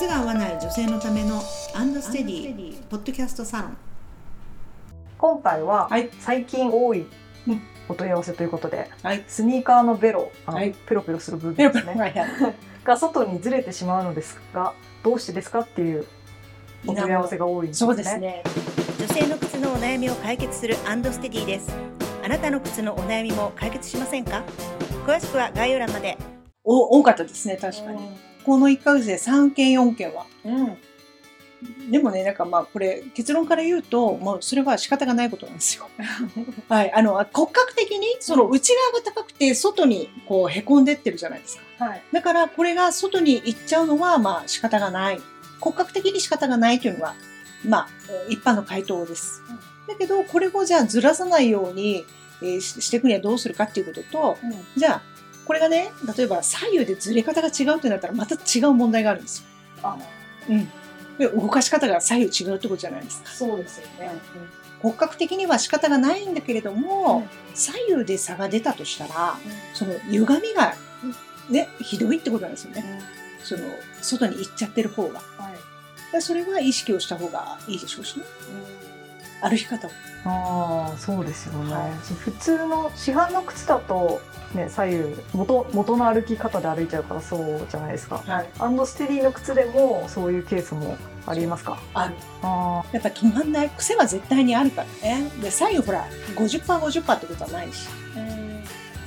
靴が合わない女性のためのアンドステディポッドキャストサロン。今回ははい。最近多いお問い合わせということで、はい。スニーカーのベロ、あのはい。ペロペロする部分ですね。が外にずれてしまうのですがどうしてですかっていうお問い合わせが多いんですね。そうですね。女性の靴のお悩みを解決するアンドステディです。あなたの靴のお悩みも解決しませんか？詳しくは概要欄まで。お多かったですね確かにこの1ヶ月で3件4件は。うん。でもねなんかまあこれ結論から言うともうそれは仕方がないことなんですよ。はい。あの骨格的にその内側が高くて外にこうへこんでってるじゃないですか。はい。だからこれが外に行っちゃうのはまあ仕方がない。骨格的に仕方がないというのはまあ一般の回答です、うん。だけどこれをじゃあずらさないように、えーししていくにはどうするかっていうこととじゃあこれがね例えば左右でずれ方が違うってなったらまた違う問題があるんですよ、あ、うん、で動かし方が左右違うってことじゃないですか。そうですよね。骨格的には仕方がないんだけれども、左右で差が出たとしたらその歪みがねひどいってことなんですよね。その外に行っちゃってる方が。はい。でそれは意識をした方がいいでしょうしね歩き方をああ、そうですよね。はい。普通の市販の靴だとね左右元元の歩き方で歩いちゃうからそうじゃないですか。はい。アンドステディの靴でもそういうケースもありますか？ある。あやっぱり止まんない癖は絶対にあるからね。で左右ほら 50%50% ってことはないし。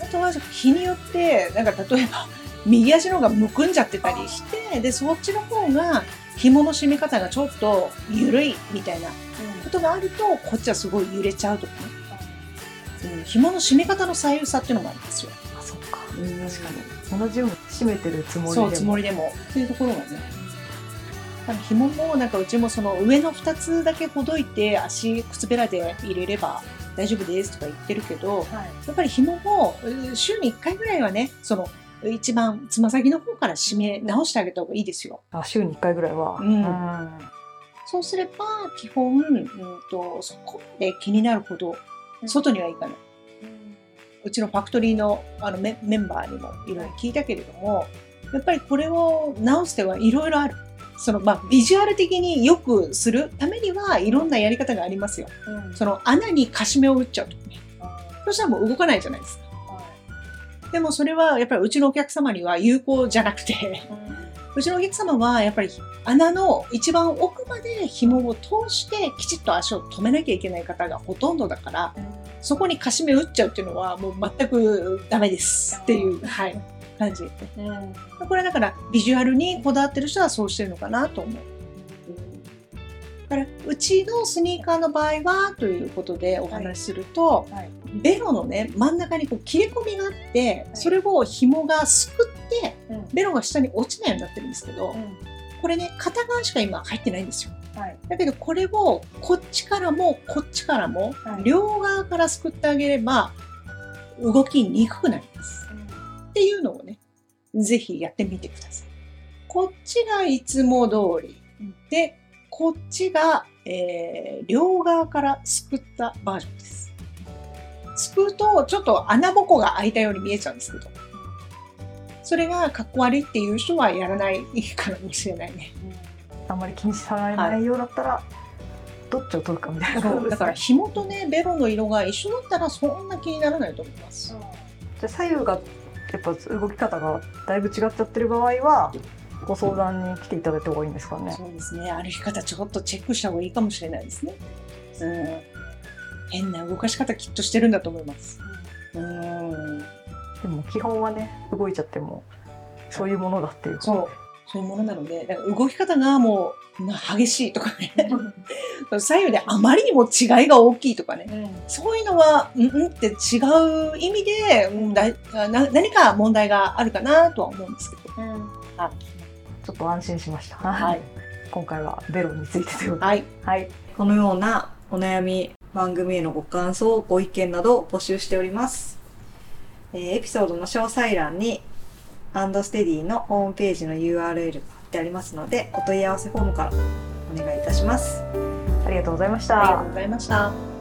あとは日によってなんか例えば右足の方がむくんじゃってたりしてでそっちの方が紐の締め方がちょっと緩いみたいなことがあるとこっちはすごい揺れちゃうとかね、うん、紐の締め方の左右差っていうのもありますよ。あ、そっか。確かに。同じように締めてるつもりでも。そうつもりでも。っていうところがね。紐もなんかうちもその上の2つだけほどいて足靴べらで入れれば大丈夫ですとか言ってるけどはい。やっぱり紐もう週に1回ぐらいはねその一番つま先の方から締め直してあげた方がいいですよ。あ、週に一回ぐらいは。うんんそうすれば基本、うん、とそこまで気になるほど外には行かない。うちのファクトリーのあのメメンバーにもいろいろ聞いたけれども、やっぱりこれを直す手はいろいろある。そのまあ、ビジュアル的に良くするためにはいろんなやり方がありますよ。その穴にカシメを打っちゃうとかね。そしたらもう動かないじゃないですか。でもそれはやっぱりうちのお客様には有効じゃなくて、うちのお客様はやっぱり穴の一番奥まで紐を通してきちっと足を止めなきゃいけない方がほとんどだから、そこにカシメ打っちゃうっていうのはもう全くダメですっていう、はい、感じ。これだからビジュアルにこだわってる人はそうしてるのかなと思う。だからうちのスニーカーの場合はということでお話しすると、はいベロのね真ん中にこう切れ込みがあって、それを紐がすくってベロが下に落ちないようになってるんですけど、これね片側しか今入ってないんですよ。はい。だけどこれをこっちからもこっちからもはい両側からすくってあげれば動きにくくなります。っていうのをね、ぜひやってみてください。こっちがいつも通り。で、こっちが、えー両側からすくったバージョンです。すくうと、ちょっと穴ぼこが開いたように見えちゃうんですけど。それがかっこ悪いっていう人はやらないかもしれないね。あんまり気にされないようだったら、どっちを取るかみたいなことですね。だから紐とね、ベロの色が一緒だったらそんな気にならないと思います。じゃあ左右がやっぱ動き方がだいぶ違っちゃってる場合はご相談に来ていただいた方がいいんですかね。そうですね。歩き方ちょっとチェックした方がいいかもしれないですね。うん。変な動かし方きっとしてるんだと思います。うん。でも基本はね動いちゃってもそういうものだっていうそう。そういうものなので、だから動き方がもうな激しいとかね。左右であまりにも違いが大きいとかね。そういうのは、うんうんって違う意味で、うんだいな何か問題があるかなとは思うんですけど。ちょっと安心しました。はい。今回はベロについてということで。はい。はい。このようなお悩み、番組へのご感想、ご意見などを募集しております。えーエピソードの詳細欄に、アンドステディのホームページの URL が貼ってありますので、お問い合わせフォームからお願いいたします。ありがとうございました。ありがとうございました。